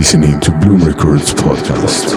Listening to Bloom Records podcast.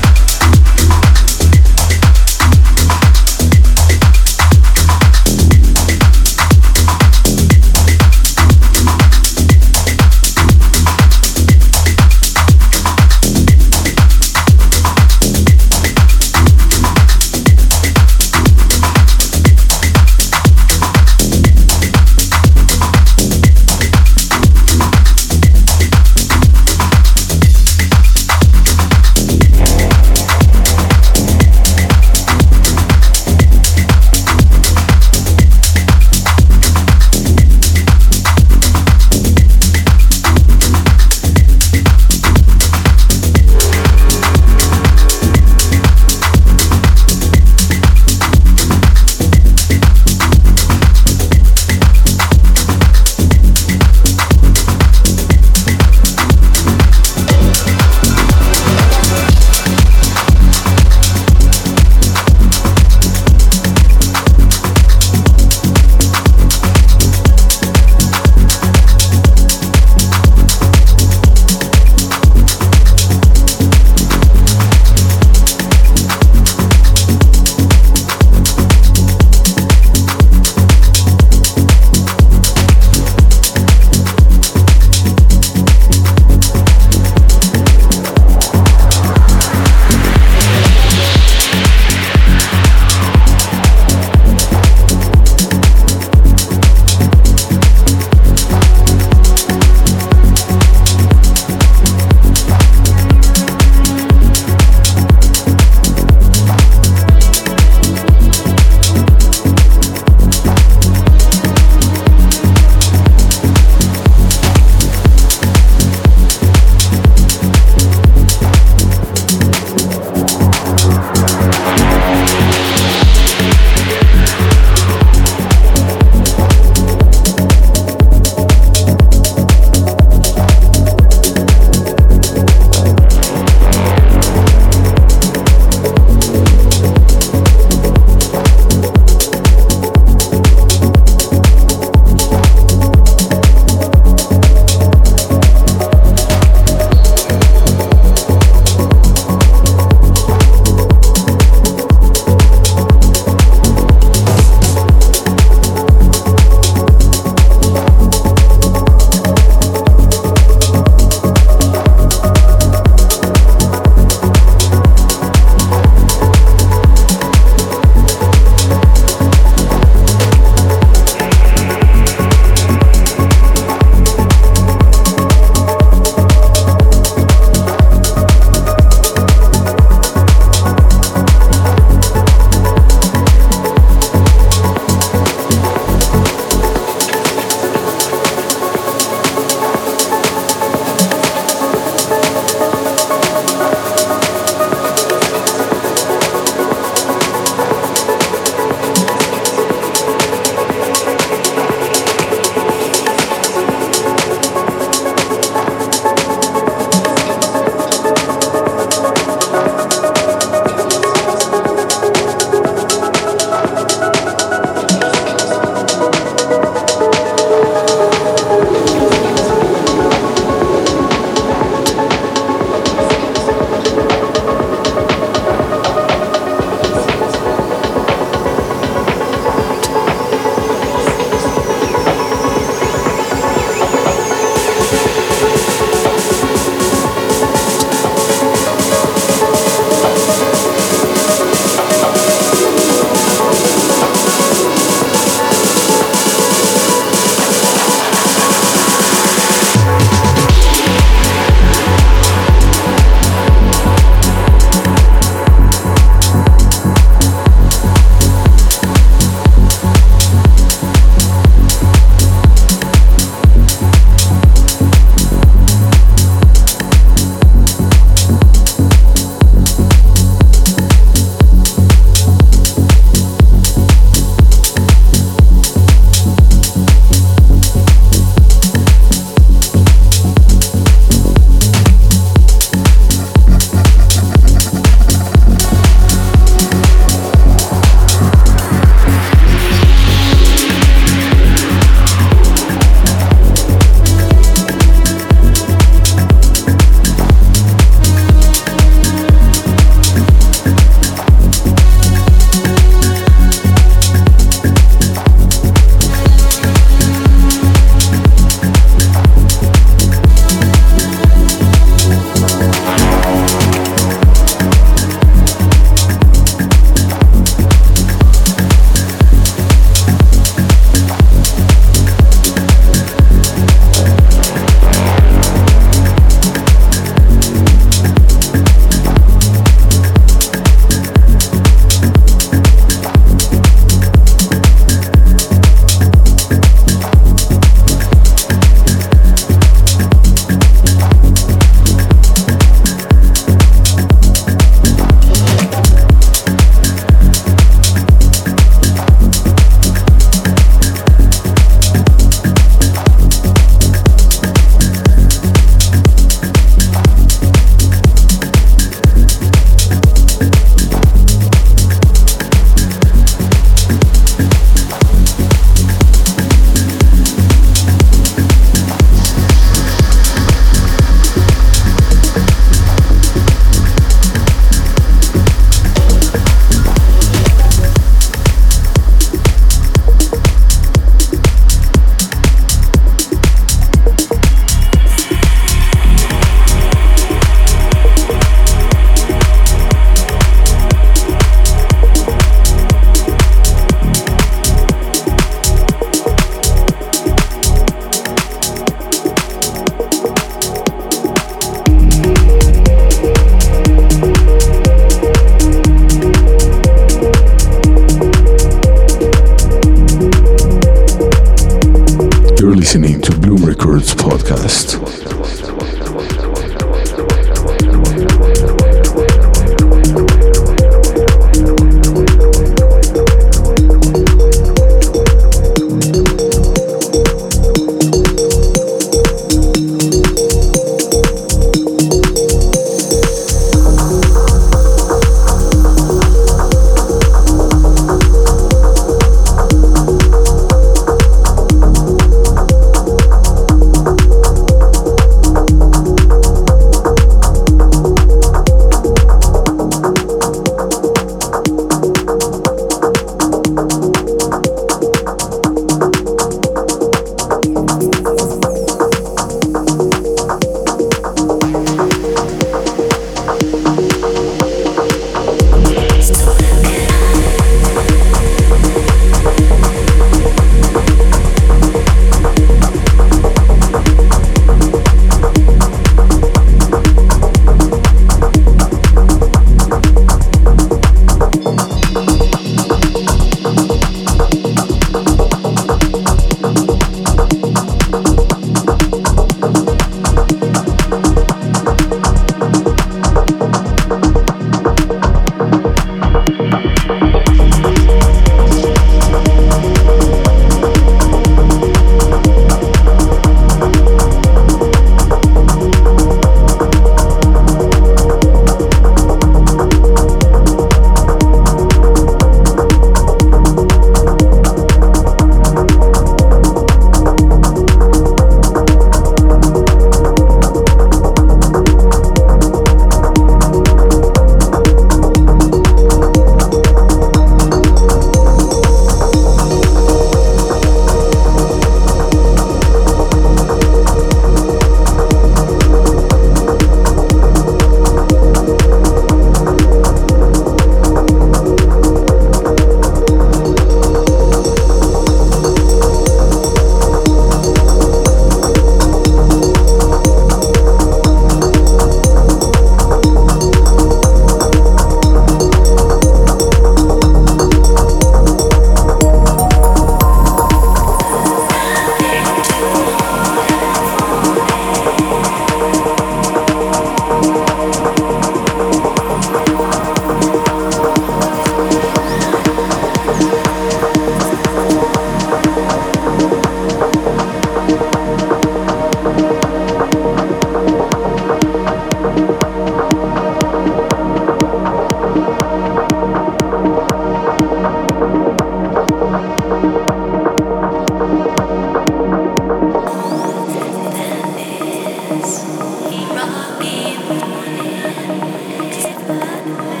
Yeah.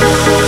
Música